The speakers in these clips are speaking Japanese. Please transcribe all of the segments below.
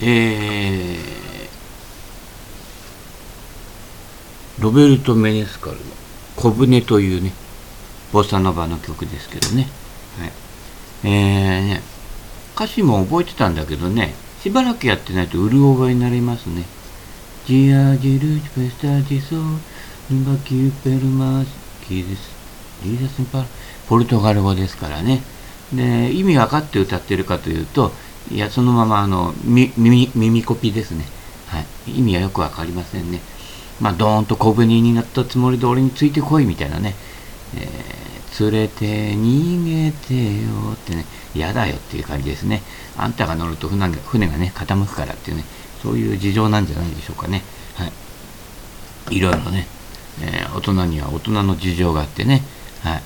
えー、ロベルト・メネスカルの「小舟」というねボサノバの曲ですけどね、はいえーね、歌詞も覚えてたんだけどねしばらくやってないとうる覚えになりますね。ジアジルチフェスタジソンバキューペルマーキーです。リーザスパポルトガル語ですからね。で、意味分かって歌ってるかというと、いや、そのままあの耳耳コピですね。はい。意味はよく分かりませんね。まあ、ドーンと小舟になったつもりで俺についてこいみたいなね。えー、連れて逃げてよってね。嫌だよっていう感じですね。あんたが乗ると船が船がね、傾くからっていうね、そういう事情なんじゃないでしょうかね。はい。いろいろね、えー、大人には大人の事情があってね、はい。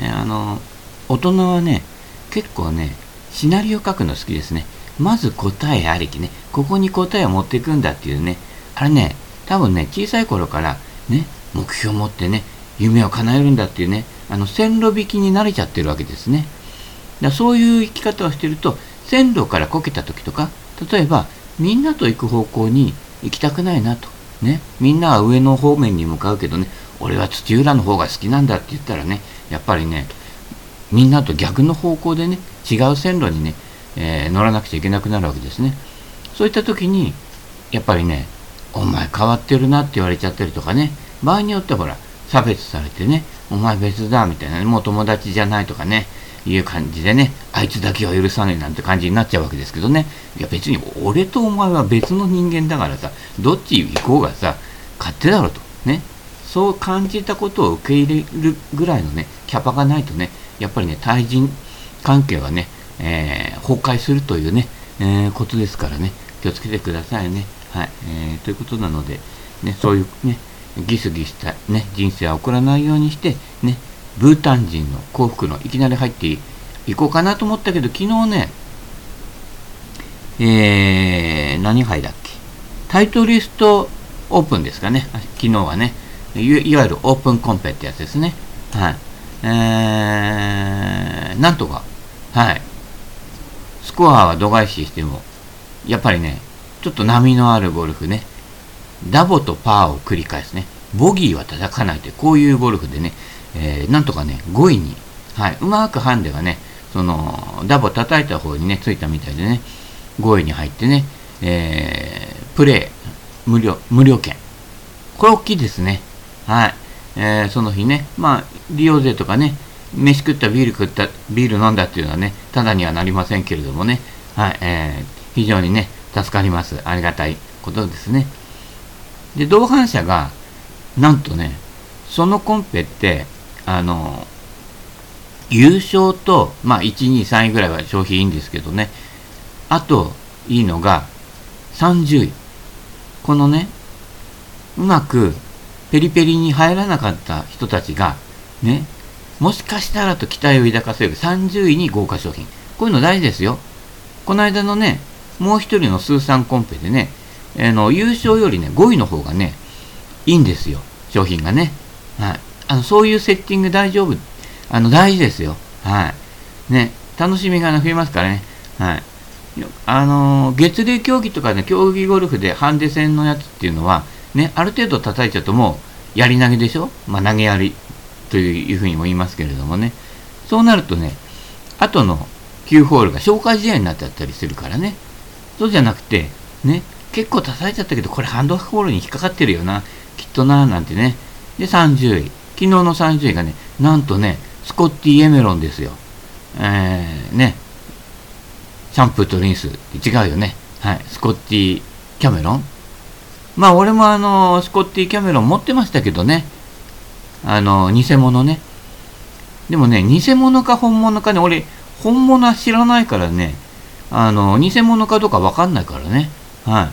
えー、あの、大人はね、結構ね、シナリオ書くの好きですね。まず答えありきね、ここに答えを持っていくんだっていうね、あれね、多分ね、小さい頃からね、目標を持ってね、夢を叶えるんだっていうね、あの線路引きに慣れちゃってるわけですね。だそういう生き方をしてると線路からこけた時とか例えばみんなと行く方向に行きたくないなとねみんなは上の方面に向かうけどね俺は土浦の方が好きなんだって言ったらねやっぱりねみんなと逆の方向でね違う線路にね、えー、乗らなくちゃいけなくなるわけですね。そういった時にやっぱりねお前変わってるなって言われちゃったりとかね場合によってほら差別されてねお前別だみたいなねもう友達じゃないとかねいう感じでね、あいつだけは許さねえなんて感じになっちゃうわけですけどね、いや別に俺とお前は別の人間だからさ、どっち行こうがさ、勝手だろと、ね、そう感じたことを受け入れるぐらいのね、キャパがないとね、やっぱりね、対人関係はね、えー、崩壊するというね、えー、ことですからね、気をつけてくださいね。はい。えー、ということなので、ね、そういうね、ギスギスしたね、人生は送らないようにして、ね、ブータン人の幸福のいきなり入っていこうかなと思ったけど、昨日ね、えー、何杯だっけ？タイトリストオープンですかね。昨日はね。いわゆるオープンコンペってやつですね。はい。えー、なんとか、はい。スコアは度外視しても、やっぱりね、ちょっと波のあるゴルフね。ダボとパーを繰り返すね。ボギーは叩かないって、こういうゴルフでね、えー、なんとかね、5位に、はい、うまくハンデがね、その、ダボ叩いた方にね、ついたみたいでね、5位に入ってね、えー、プレイ、無料、無料券。これ大きいですね。はい。えー、その日ね、まあ、利用税とかね、飯食ったビール食ったビール飲んだっていうのはね、ただにはなりませんけれどもね、はい、えー、非常にね、助かります。ありがたいことですね。で、同伴者が、なんとね、そのコンペって、あの、優勝と、まあ、1、2、3位ぐらいは消費いいんですけどね、あと、いいのが、30位。このね、うまくペリペリに入らなかった人たちが、ね、もしかしたらと期待を抱かせる30位に豪華商品。こういうの大事ですよ。この間のね、もう一人のスーサンコンペでね、あの優勝よりね、5位の方がね、いいんですよ。商品がね。はい。あのそういうセッティング大丈夫。あの大事ですよ。はい。ね、楽しみが増えますからね。はい。あの月齢競技とかね、競技ゴルフでハンデ戦のやつっていうのは、ね、ある程度叩いちゃうともうやり投げでしょ？まあ投げやりというふうにも言いますけれどもね。そうなるとね、後の9ホールが消化試合になっちゃったりするからね。そうじゃなくて、ね、結構叩いちゃったけど、これハンドホールに引っかかってるよな、きっとな、なんてね。で、30位。昨日の30位がね、なんとね、スコッティ・エメロンですよ。えー、ね、シャンプーとリンス、違うよね。はい、スコッティ・キャメロン。まあ、俺もあの、スコッティ・キャメロン持ってましたけどね。あの、偽物ね。でもね、偽物か本物かね、俺、本物は知らないからね、あの、偽物かどうかわかんないからね。は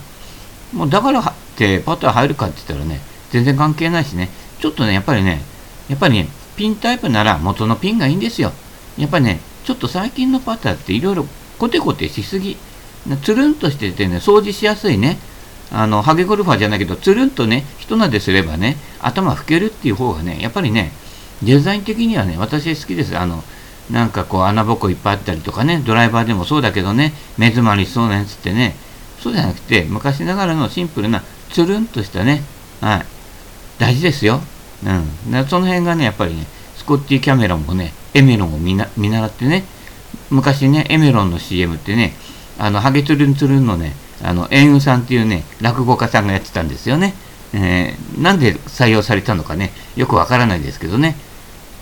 い。もうだからってパター入るかって言ったらね、全然関係ないしね。ちょっとね、やっぱりね、やっぱりね、ピンタイプなら元のピンがいいんですよ。やっぱりね、ちょっと最近のパターっていろいろコテコテしすぎ。つるんとしててね、掃除しやすいね。あの、ハゲゴルファーじゃないけど、つるんとね、一なですればね、頭拭けるっていう方がね、やっぱりね、デザイン的にはね、私好きです。あの、なんかこう穴ぼこいっぱいあったりとかね、ドライバーでもそうだけどね、目詰まりしそうなやつってね、そうじゃなくて、昔ながらのシンプルな、つるんとしたね、はい、大事ですよ。うん。その辺がね、やっぱりね、スコッティ・キャメロンもね、エメロンを見習ってね、昔ね、エメロンの CM ってね、あの、ハゲツルンツルンのね、あの、円雲さんっていうね、落語家さんがやってたんですよね。えー、なんで採用されたのかね、よくわからないですけどね。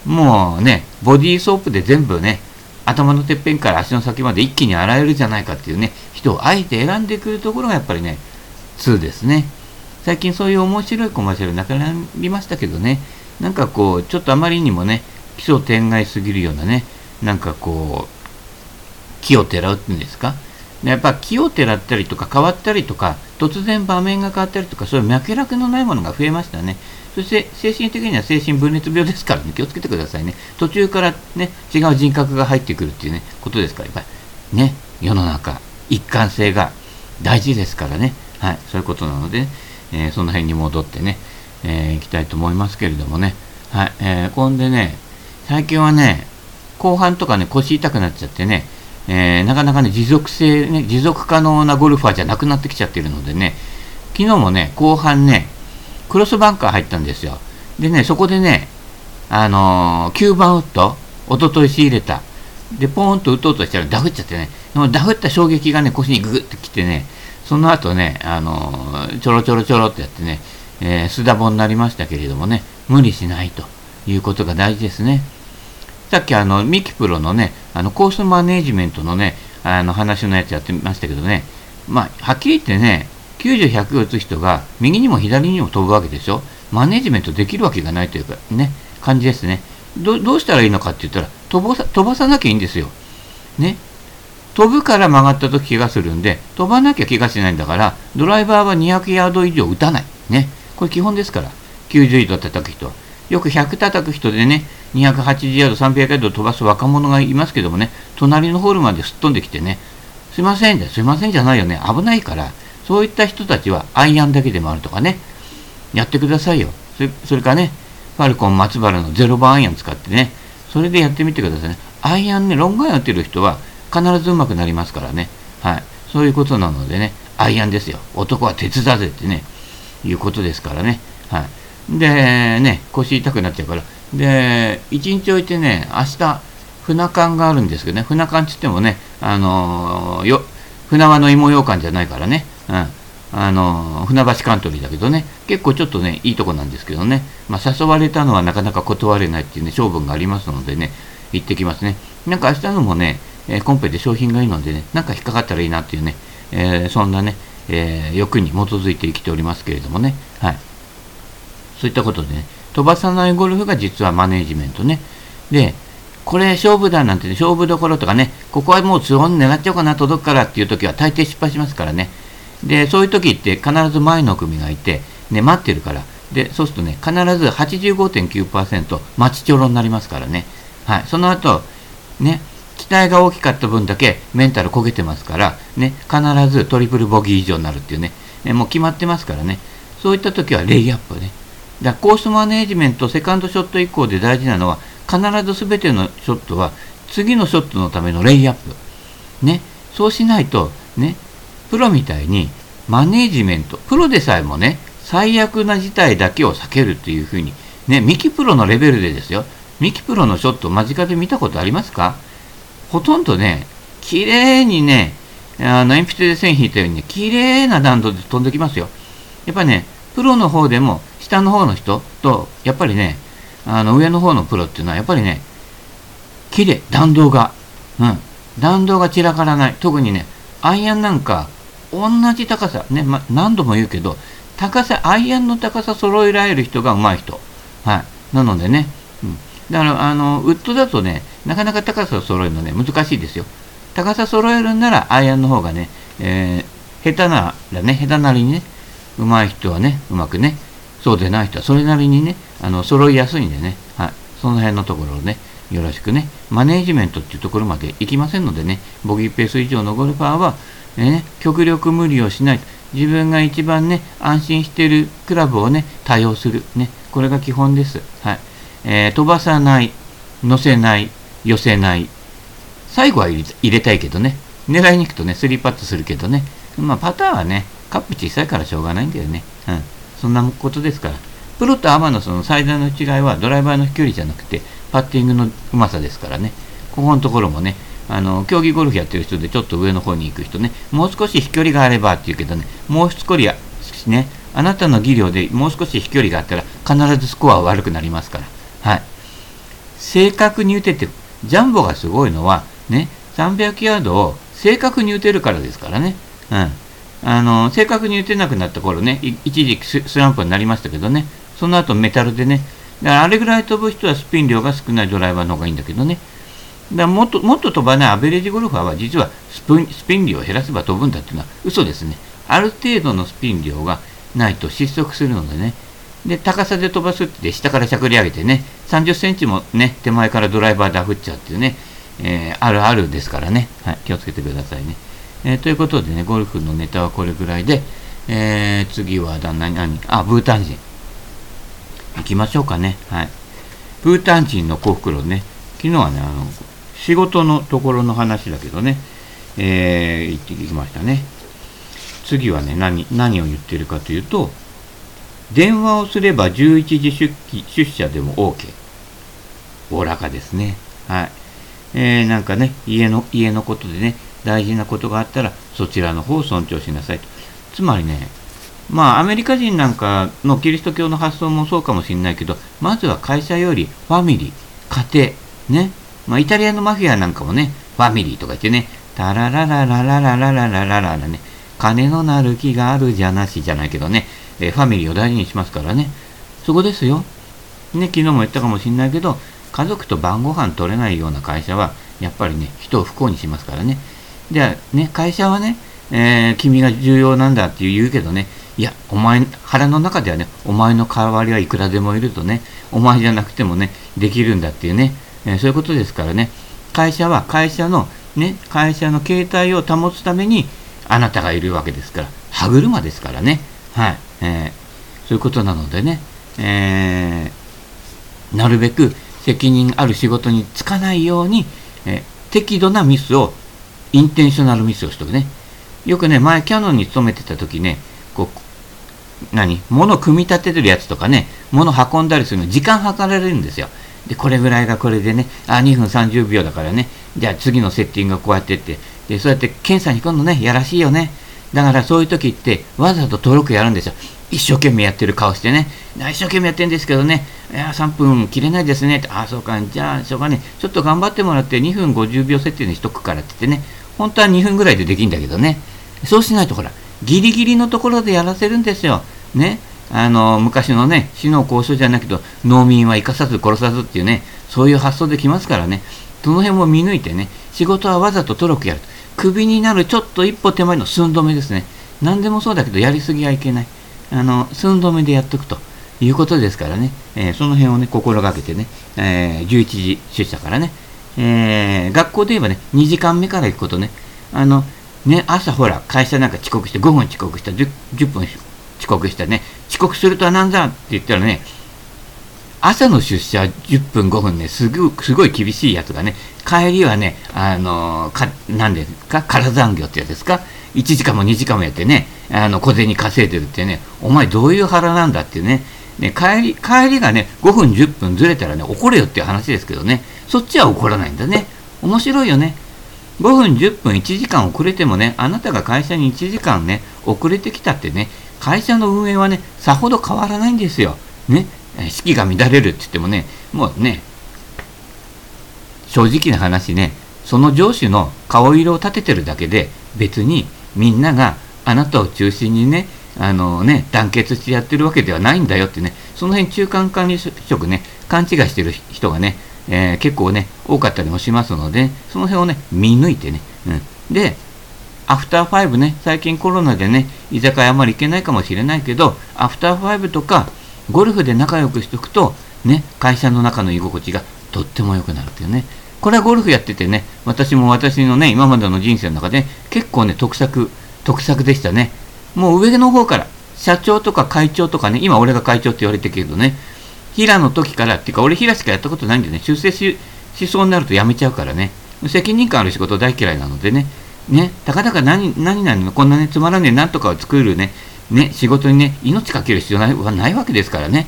もうね、ボディーソープで全部ね、頭のてっぺんから足の先まで一気に洗えるじゃないかっていうね、人をあえて選んでくるところがやっぱりね、2ですね。最近そういう面白いコマーシャルなくなりましたけどね、なんかこう、ちょっとあまりにもね、奇想天外すぎるようなね、なんかこう、気をてらうっていうんですか？やっぱ気をてらったりとか変わったりとか、突然場面が変わったりとか、そういう脈絡のないものが増えましたね。そして精神的には精神分裂病ですからね、気をつけてくださいね。途中からね、違う人格が入ってくるっていうね、ことですから、やっぱりね、世の中、一貫性が大事ですからね。はい、そういうことなので、えー、その辺に戻ってね、えー、いきたいと思いますけれどもね。はい、えー、こんでね、最近はね、後半とかね、腰痛くなっちゃってね、えー、なかなかね、持続性、ね、持続可能なゴルファーじゃなくなってきちゃってるのでね、昨日もね、後半ね、クロスバンカー入ったんですよ。でね、そこでね、あのー、9番ウッド、おととい仕入れた。で、ポーンと打とうとしたらダフっちゃってね、ダフった衝撃がね、腰にググってきてね、その後ね、あのー、ちょろちょろちょろってやってね、えー、スダボになりましたけれどもね、無理しないということが大事ですね。さっきあの、ミキプロのね、あの、コースマネジメントのね、あの話のやつやってましたけどね、まあ、はっきり言ってね、90、100打つ人が右にも左にも飛ぶわけでしょ。マネジメントできるわけがないというか、ね、感じですね。どどうしたらいいのかって言ったら飛ばさ、飛ばさなきゃいいんですよ。ね。飛ぶから曲がった時怪我するんで、飛ばなきゃ怪我しないんだから、ドライバーは200ヤード以上打たない。ね。これ基本ですから。90度叩く人。よく100叩く人でね、280ヤード、300ヤード飛ばす若者がいますけどもね、隣のホールまですっ飛んできてね、すいませんじゃすいませんじゃないよね、危ないから、そういった人たちはアイアンだけで回るとかね、やってくださいよ。それそれかね、ファルコン松原の0番アイアン使ってね、それでやってみてくださいね。アイアンね、ロングアイアン打ってる人は必ず上手くなりますからね。はい。そういうことなのでね、アイアンですよ。男は鉄だぜってね、いうことですからね。はい。で、ね、腰痛くなっちゃうから。で、一日置いてね、明日、船館があるんですけどね、船館って言ってもね、あのー、よ、船輪の芋羊羹じゃないからね、うん。あの、船橋カントリーだけどね、結構ちょっとね、いいとこなんですけどね、まあ、誘われたのはなかなか断れないっていうね、勝負がありますのでね、行ってきますね。なんか明日のもね、えー、コンペで商品がいいのでね、なんか引っかかったらいいなっていうね、えー、そんなね、え、欲に基づいて生きておりますけれどもね、はい。そういったことでね、飛ばさないゴルフが実はマネージメントね。で、これ勝負だなんてね、勝負どころとかね、ここはもうツオン狙っちゃおうかな、届くからっていう時は大抵失敗しますからね。で、そういう時って必ず前の組がいて、ね、待ってるから。で、そうするとね、必ず85.9%待ちちょろになりますからね。はい。その後、ね、期待が大きかった分だけメンタル焦げてますから、ね、必ずトリプルボギー以上になるっていうね、ねもう決まってますからね。そういった時はレイアップね。だコースマネージメント、セカンドショット以降で大事なのは、必ず全てのショットは、次のショットのためのレイアップ。ね。そうしないと、ね、プロみたいにマネージメント、プロでさえもね、最悪な事態だけを避けるっていうふうに、ね、ミキプロのレベルでですよ、ミキプロのショット間近で見たことありますか？ほとんどね、綺麗にね、あの鉛筆で線引いたようにね、綺麗な弾道で飛んできますよ。やっぱね、プロの方でも下の方の人と、やっぱりね、あの上の方のプロっていうのは、やっぱりね、綺麗、弾道が。うん。弾道が散らからない。特にね、アイアンなんか、同じ高さ、ね、ま、何度も言うけど、高さ、アイアンの高さ揃えられる人が上手い人。はい。なのでね、うん。だから、あの、ウッドだとね、なかなか高さを揃えるのね、難しいですよ。高さ揃えるんなら、アイアンの方がね、えー、下手ならね、下手なりにね、上手い人はね、うまくね、そうでない人はそれなりにね、あの、揃いやすいんでね、はい。その辺のところをね、よろしくね、マネージメントっていうところまで行きませんのでね、ボギーペース以上のゴルファーは、ね、極力無理をしない。自分が一番ね、安心しているクラブをね、多用する。ね、これが基本です。はい。えー、飛ばさない、乗せない、寄せない。最後は入れたいけどね。狙いに行くとね、スリーパットするけどね。まあ、パターはね、カップ小さいからしょうがないんだよね。うん。そんなことですから。プロとアマのその最大の違いはドライバーの飛距離じゃなくて、パッティングのうまさですからね。ここのところもね、あの競技ゴルフやってる人でちょっと上の方に行く人ね、もう少し飛距離があればって言うけどね、もう少しね、あなたの技量でもう少し飛距離があったら必ずスコアは悪くなりますから。はい。正確に打てて、ジャンボがすごいのは、ね、300ヤードを正確に打てるからですからね。うん。あの、正確に打てなくなった頃ね、一時期スランプになりましたけどね、その後メタルでね、だからあれぐらい飛ぶ人はスピン量が少ないドライバーの方がいいんだけどね。だからもっともっと飛ばないアベレージゴルファーは実はスピンスピン量を減らせば飛ぶんだっていうのは嘘ですね。ある程度のスピン量がないと失速するのでね。で、高さで飛ばすって下からしゃくり上げてね、30センチもね、手前からドライバーで振っちゃうっていうね、えー、あるあるですからね。はい、気をつけてくださいね。えー、ということでね、ゴルフのネタはこれぐらいで、えー、次は何、何、あ、ブータン人。行きましょうかね。はい。ブータン人の幸福論ね、昨日はね、あの、仕事のところの話だけどね、えー、行ってきましたね。次はね、何、何を言ってるかというと、電話をすれば11時出勤出社でも OK。おおらかですね。はい。えー、なんかね、家の、家のことでね、大事なことがあったら、そちらの方を尊重しなさいと。つまりね、まあ、アメリカ人なんかのキリスト教の発想もそうかもしれないけど、まずは会社よりファミリー、家庭、ね。まあ、イタリアのマフィアなんかもね、ファミリーとか言ってね、タララララララララララララね、金のなる気があるじゃなしじゃないけどね、えー、ファミリーを大事にしますからね。そこですよ。ね、昨日も言ったかもしれないけど、家族と晩ご飯取れないような会社は、やっぱりね、人を不幸にしますからね。じゃあね、会社はね、えー、君が重要なんだって言うけどね、いや、お前、腹の中ではね、お前の代わりはいくらでもいるとね、お前じゃなくてもね、できるんだっていうね、えー、そういうことですからね、会社は会社の、ね、会社の形態を保つために、あなたがいるわけですから、歯車ですからね。はい。えー、そういうことなのでね、えー、なるべく責任ある仕事に就かないように、え、適度なミスを、インテンショナルミスをしとくね。よくね、前キャノンに勤めてた時ね、こう、何？物組み立ててるやつとかね、物運んだりするの時間計られるんですよ。で、これぐらいがこれでね、あ、2分30秒だからね、じゃあ次のセッティングがこうやってって、で、そうやって検査に来るのね、やらしいよね。だからそういう時って、わざと登録やるんですよ。一生懸命やってる顔してね、一生懸命やってるんですけどね、いや、3分切れないですね。って、あ、そうか、じゃあ、しょうがね、ちょっと頑張ってもらって2分50秒設定にしとくからって言ってね、本当は2分ぐらいでできるんだけどね、そうしないとほら、ギリギリのところでやらせるんですよ。ね。あの、昔のね、死の交渉じゃないけど、農民は生かさず殺さずっていうね、そういう発想できますからね、その辺も見抜いてね、仕事はわざとトロクやる。クビになるちょっと一歩手前の寸止めですね。何でもそうだけど、やりすぎはいけない。あの、寸止めでやっておくということですからね、えー、その辺をね、心がけてね、えー、11時出社からね、えー、学校で言えばね、2時間目から行くことね、あの、ね、朝ほら、会社なんか遅刻して、5分遅刻した、10, 10分遅刻したね、遅刻するとは何だって言ったらね、朝の出社10分5分ね、すぐ、すごい厳しいやつがね、帰りはね、あの、か、なんですか、空残業ってやつですか、1時間も2時間もやってね、あの、小銭稼いでるってね、お前どういう腹なんだってね、ね、帰り、帰りがね、5分10分ずれたらね、怒れよっていう話ですけどね、そっちは怒らないんだね。面白いよね。5分10分1時間遅れてもね、あなたが会社に1時間ね、遅れてきたってね、会社の運営はね、さほど変わらないんですよ。ね、四季が乱れるって言ってもね、もうね、正直な話ね、その上司の顔色を立ててるだけで、別にみんながあなたを中心にね、あのね、団結してやってるわけではないんだよってね、その辺中間管理職ね、勘違いしてる人がね、えー、結構ね、多かったりもしますので、その辺をね、見抜いてね、うん。で、アフターファイブね、最近コロナでね、居酒屋あんまり行けないかもしれないけど、アフターファイブとか、ゴルフで仲良くしておくと、ね、会社の中の居心地がとっても良くなるっていうね。これはゴルフやっててね、私も私のね、今までの人生の中で、結構ね、得策、得策でしたね。もう上の方から、社長とか会長とかね、今俺が会長って言われてるけどね、平の時から、っていうか俺平しかやったことないんでね、出世ししそうになると辞めちゃうからね、責任感ある仕事大嫌いなのでね、ね、たかだか何、何々のこんなね、つまらねえなんとかを作るね、ね、仕事にね、命かける必要はないわけですからね。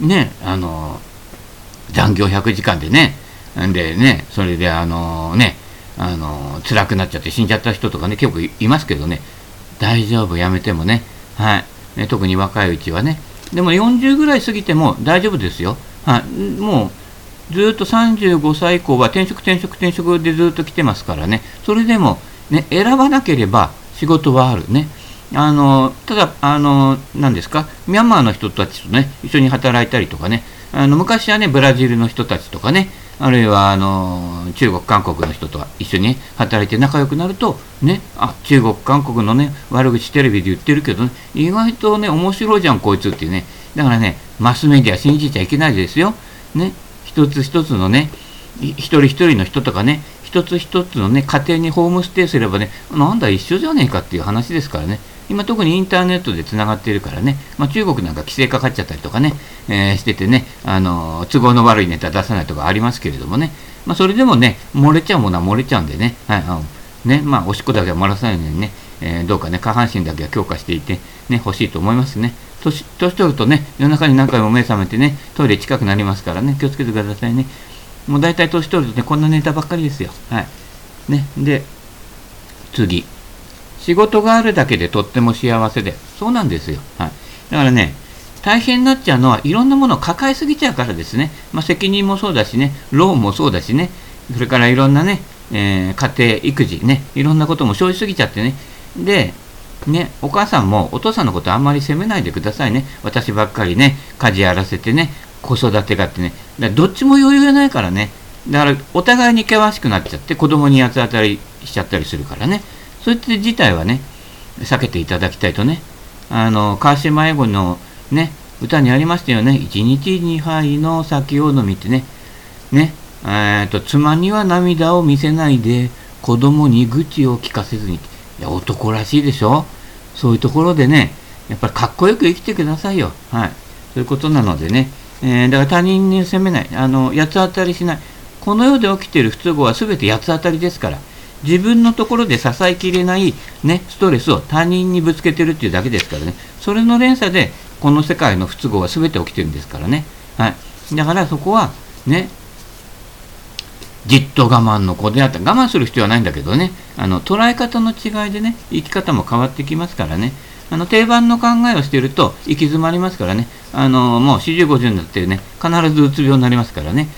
ね、あの、残業100時間でね、んでね、それであのね、あの、辛くなっちゃって死んじゃった人とかね、結構いますけどね、大丈夫、やめてもね、はい、ね、特に若いうちはね、でも40ぐらい過ぎても大丈夫ですよ。はい、もうずっと35歳以降は転職転職転職でずっと来てますからね、それでも、ね、選ばなければ仕事はあるね。あのただ、あの何ですか、ミャンマーの人たちとね、一緒に働いたりとかね、あの昔はね、ブラジルの人たちとかね、あるいはあの中国、韓国の人と一緒に、働いて仲良くなると、ね、あ中国、韓国のね、悪口テレビで言ってるけど、ね、意外とね、面白いじゃん、こいつってね、だからね、マスメディア信じちゃいけないですよ。ね、一つ一つのね、一人一人の人とかね、一つ一つのね、家庭にホームステイすればね、なんだ、一緒じゃねえかっていう話ですからね。今特にインターネットでつながっているからね、まあ、中国なんか規制かかっちゃったりとかね、えー、しててね、あの都合の悪いネタ出さないとかありますけれどもね、まあ、それでもね、漏れちゃうものは漏れちゃうんでね、はい、あね、まあ、おしっこだけは漏らさないようにね、えー、どうかね、下半身だけは強化していて、ね、欲しいと思いますね。年年取るとね、夜中に何回も目覚めてね、トイレ近くなりますからね、気をつけてくださいね。もう大体年取るとね、こんなネタばっかりですよ。はい。ね、で、次。仕事があるだけでとっても幸せで。そうなんですよ。はい。だからね、大変になっちゃうのは、いろんなものを抱えすぎちゃうからですね。まあ、責任もそうだしね、ローンもそうだしね、それからいろんなね、えー、家庭、育児ね、いろんなことも生じすぎちゃってね。で、ね、お母さんもお父さんのことあんまり責めないでくださいね。私ばっかりね、家事やらせてね、子育てがってね。だどっちも余裕がないからね。だから、お互いに険しくなっちゃって、子供に八つ当たりしちゃったりするからね。それって自体はね、避けていただきたいとね。あの、川島英語のね、歌にありましたよね。一日二杯の酒を飲みってね。ね。えっと、妻には涙を見せないで、子供に愚痴を聞かせずに。いや、男らしいでしょそういうところでね、やっぱりかっこよく生きてくださいよ。はい。そういうことなのでね。えー、だから他人に責めない。あの、八つ当たりしない。この世で起きている不都合は全て八つ当たりですから。自分のところで支えきれない、ね、ストレスを他人にぶつけてるっていうだけですからね。それの連鎖で、この世界の不都合は全て起きてるんですからね。はい。だからそこは、ね、じっと我慢の子であった。我慢する必要はないんだけどね、あの、捉え方の違いでね、生き方も変わってきますからね。あの、定番の考えをしていると行き詰まりますからね。あの、もう40、50になってね、必ずうつ病になりますからね。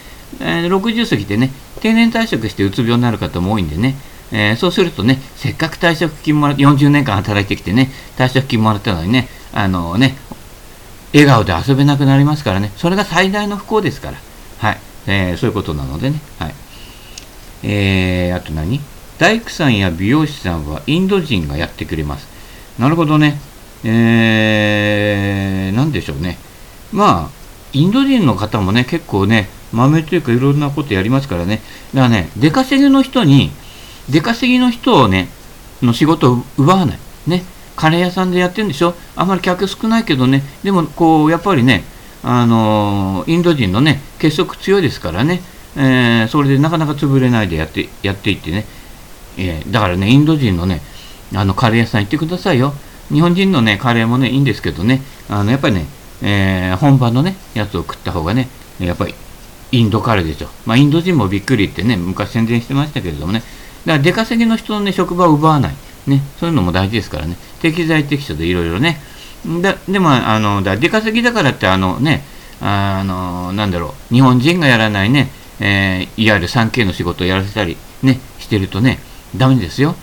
えー、60過ぎてね、定年退職してうつ病になる方も多いんでね、えー、そうするとね、せっかく退職金もらって、40年間働いてきてね、退職金もらったのにね、あのね、笑顔で遊べなくなりますからね、それが最大の不幸ですから、はい、えー、そういうことなのでね、はい。えー、あと何？大工さんや美容師さんはインド人がやってくれます。なるほどね。えー、なんでしょうね。まあ、インド人の方もね、結構ね、豆というかいろんなことやりますからね。だからね、出稼ぎの人に、出稼ぎの人をね、の仕事を奪わない。ね。カレー屋さんでやってるんでしょ？あんまり客少ないけどね。でも、こう、やっぱりね、あのインド人のね、結束強いですからね。えー、それでなかなか潰れないでやって、やっていってね。えー、だからね、インド人のね、あの、カレー屋さん行ってくださいよ。日本人のね、カレーもね、いいんですけどね、あの、やっぱりね、えー、本場のね、やつを食った方がね、やっぱりインドカレーでしょ。まあ、インド人もびっくりってね、昔宣伝してましたけれどもね、だから出稼ぎの人のね、職場を奪わない。ね、そういうのも大事ですからね。適材適所でいろいろね。だでも、あの、だ出稼ぎだからって、あのね、あの、なんだろう、日本人がやらないね、えー、いわゆる 3K の仕事をやらせたりね、してるとね、ダメですよ。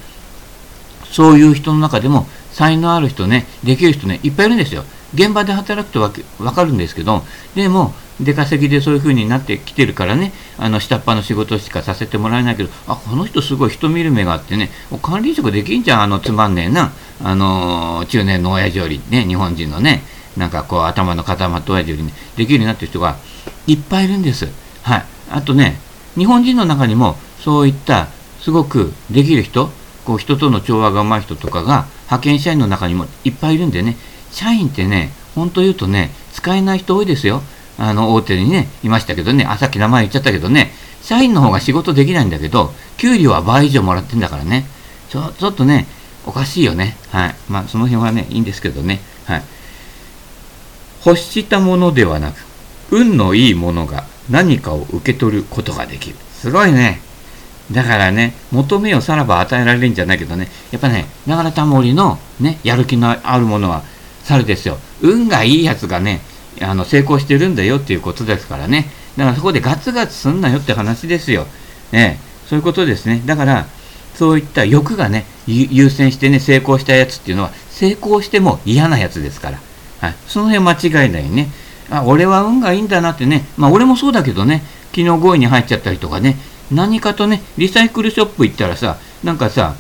そういう人の中でも、才能ある人ね、できる人ね、いっぱいいるんですよ。現場で働くとわ分かるんですけど、でも、出稼ぎでそういう風になってきてるからね、あの下っ端の仕事しかさせてもらえないけど、あ、この人すごい人見る目があってね、管理職できんじゃん、あのつまんねえな、あの中年の親父よりね、日本人のね、なんかこう頭の固まった親父よりね、できるようになってる人がいっぱいいるんです。はい。あとね、日本人の中にもそういったすごくできる人、こう人との調和がうまい人とかが派遣社員の中にもいっぱいいるんでね、社員ってね、本当言うとね、使えない人多いですよ。あの、大手にね、いましたけどね、あ、さっき名前言っちゃったけどね、社員の方が仕事できないんだけど、給料は倍以上もらってんだからね。ちょちょっとね、おかしいよね。はい。まあ、その辺はね、いいんですけどね。はい。欲したものではなく、運のいいものが何かを受け取ることができる。すごいね。だからね、求めよさらば与えられるんじゃないけどね、やっぱね、ながらたもりのね、やる気のあるものは猿ですよ。運がいいやつがね、あの成功してるんだよっていうことですからね。だからそこでガツガツすんなよって話ですよ。ね、そういうことですね。だから、そういった欲がね、優先してね、成功したやつっていうのは、成功しても嫌なやつですから。はい、その辺間違いないね。あ、俺は運がいいんだなってね。まあ俺もそうだけどね、昨日5位に入っちゃったりとかね、何かとね、リサイクルショップ行ったらさ、なんかさ、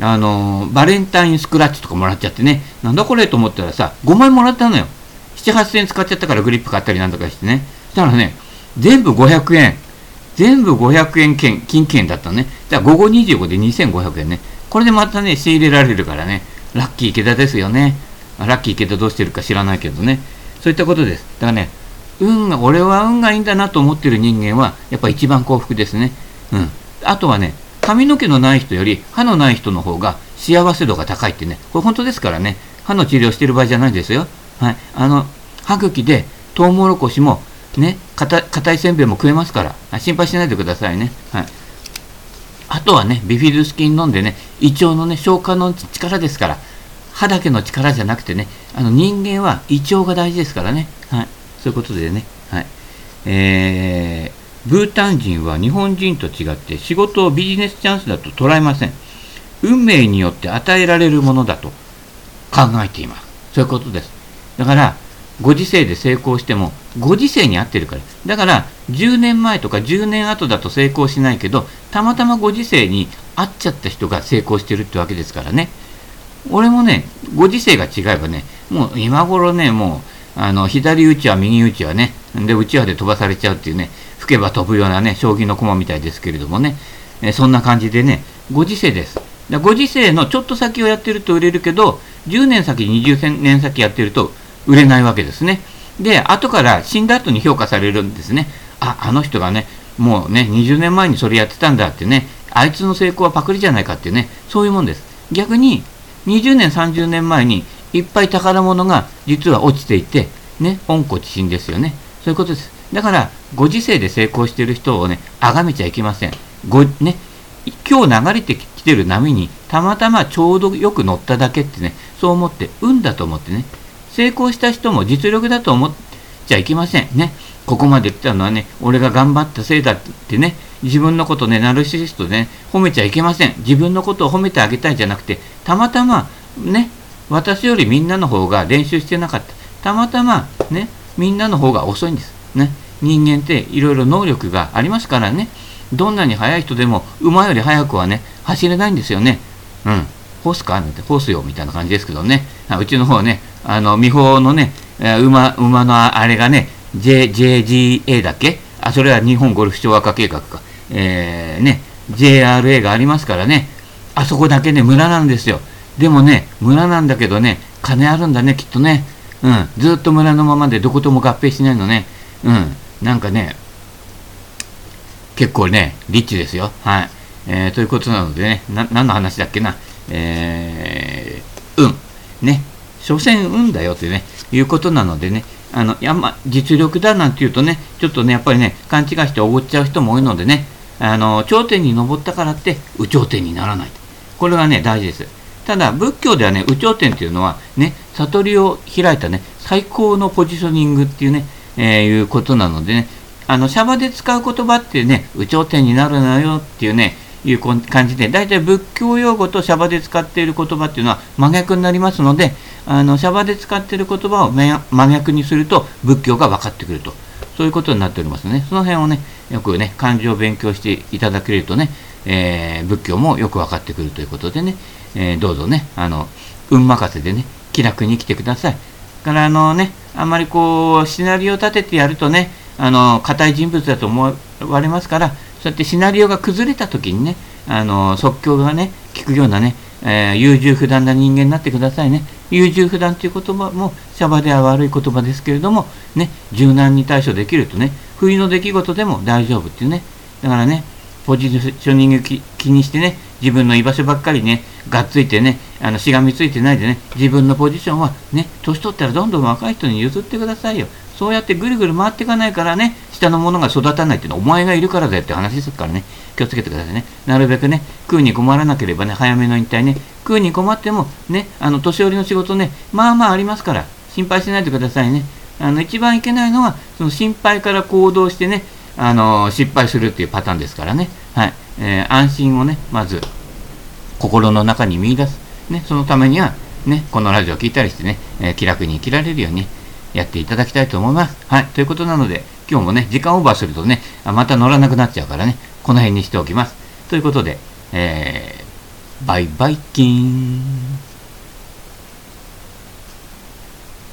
あのー、バレンタインスクラッチとかもらっちゃってね、なんだこれと思ったらさ、5枚もらったのよ。7、8000円使っちゃったからグリップ買ったりなんとかしてね。したらね、全部500円。全部500円券、金券だったのね。じゃあ午後25で2500円ね。これでまたね、仕入れられるからね、ラッキー池田ですよね。ラッキー池田どうしてるか知らないけどね。そういったことです。だからね、運が、俺は運がいいんだなと思ってる人間は、やっぱ一番幸福ですね。うん。あとはね、髪の毛のない人より歯のない人の方が幸せ度が高いってね、これ本当ですからね、歯の治療してる場合じゃないですよ。はい。あの、歯茎でトウモロコシも、ね、硬いせんべいも食えますから、心配しないでくださいね。はい。あとはね、ビフィズス菌飲んでね、胃腸のね、消化の力ですから、歯だけの力じゃなくてね、あの人間は胃腸が大事ですからね。はい。そういうことでね。はい。えー、ブータン人は日本人と違って仕事をビジネスチャンスだと捉えません。運命によって与えられるものだと考えています。そういうことです。だから、ご時世で成功しても、ご時世に合ってるから。だから、10年前とか10年後だと成功しないけど、たまたまご時世に合っちゃった人が成功してるってわけですからね。俺もね、ご時世が違えばね、もう今頃ね、もう、あの、左打ちは右打ちはね、で、打ちはで飛ばされちゃうっていうね、吹けば飛ぶようなね、将棋の駒みたいですけれどもね、えそんな感じでね、ご時世です。ご時世のちょっと先をやってると売れるけど、10年先、20年先やってると売れないわけですね。で、後から死んだ後に評価されるんですね。あ、あの人がね、もうね、20年前にそれやってたんだってね、あいつの成功はパクリじゃないかってね、そういうもんです。逆に、20年、30年前にいっぱい宝物が実は落ちていて、ね、温故知新ですよね。そういうことです。だから、ご時世で成功している人をね、崇めちゃいけません。ご、ね、今日流れてきてる波にたまたまちょうどよく乗っただけってね、そう思って、運だと思ってね、成功した人も実力だと思っちゃいけません。ね。ここまで来たのはね、俺が頑張ったせいだってね、自分のことね、ナルシストね、褒めちゃいけません。自分のことを褒めてあげたいじゃなくて、たまたま、ね、私よりみんなの方が練習してなかった。たまたま、ね、みんなの方が遅いんです。ね。人間っていろいろ能力がありますからね。どんなに速い人でも馬より速くはね、走れないんですよね。うん。ホースかなんて、ホースよみたいな感じですけどね。うちの方はね、あの、美穂のね、馬、馬のあれがね、J、JGA だっけ？あ、それは日本ゴルフ昭和化計画か。えー、ね、JRA がありますからね。あそこだけね、村なんですよ。でもね、村なんだけどね、金あるんだね、きっとね。うん。ずっと村のままでどことも合併しないのね。うん。なんかね、結構ね、リッチですよ。はい。えー、ということなのでね、な、何の話だっけな？えー、運。ね。所詮運だよってね、いうことなのでね、あの、やま、実力だなんて言うとね、ちょっとね、やっぱりね、勘違いしておごっちゃう人も多いのでね、あの、頂点に登ったからって、有頂天にならない。これがね、大事です。ただ、仏教ではね、有頂天っていうのは、ね、悟りを開いたね、最高のポジショニングっていうね、えー、いうことなのでね、あの、シャバで使う言葉ってね、有頂天になるなよっていうね、いう感じで、大体仏教用語とシャバで使っている言葉っていうのは真逆になりますので、あのシャバで使っている言葉を真逆にすると仏教が分かってくると。そういうことになっておりますね。その辺をね、よくね、漢字を勉強していただけるとね、えー、仏教もよく分かってくるということでね、えー、どうぞね、あの、運任せでね、気楽に生きてください。からあのね、あんまりこう、シナリオ立ててやるとね、あの、硬い人物だと思われますから、そうやってシナリオが崩れた時にね、あの、即興がね、聞くようなね、えー、優柔不断な人間になってくださいね。優柔不断という言葉も、シャバでは悪い言葉ですけれども、ね、柔軟に対処できるとね、不意の出来事でも大丈夫っていうね。だからね、ポジショニング気にしてね、自分の居場所ばっかりね、がっついてね、あのしがみついてないでね、自分のポジションはね、年取ったらどんどん若い人に譲ってくださいよ。そうやってぐるぐる回っていかないからね、下のものが育たないっていうのはお前がいるからだよって話ですからね、気をつけてくださいね。なるべくね、食うに困らなければね、早めの引退ね、食うに困ってもね、あの、年寄りの仕事ね、まあまあありますから、心配しないでくださいね。あの、一番いけないのは、その心配から行動してね、あの、失敗するっていうパターンですからね。はい。えー、安心をね、まず、心の中に見出す。ね、そのためには、ね、このラジオを聞いたりしてね、えー、気楽に生きられるように、やっていただきたいと思います。はい。ということなので、今日もね、時間オーバーするとね、また乗らなくなっちゃうからね、この辺にしておきます。ということで、えー、バイバイキーン。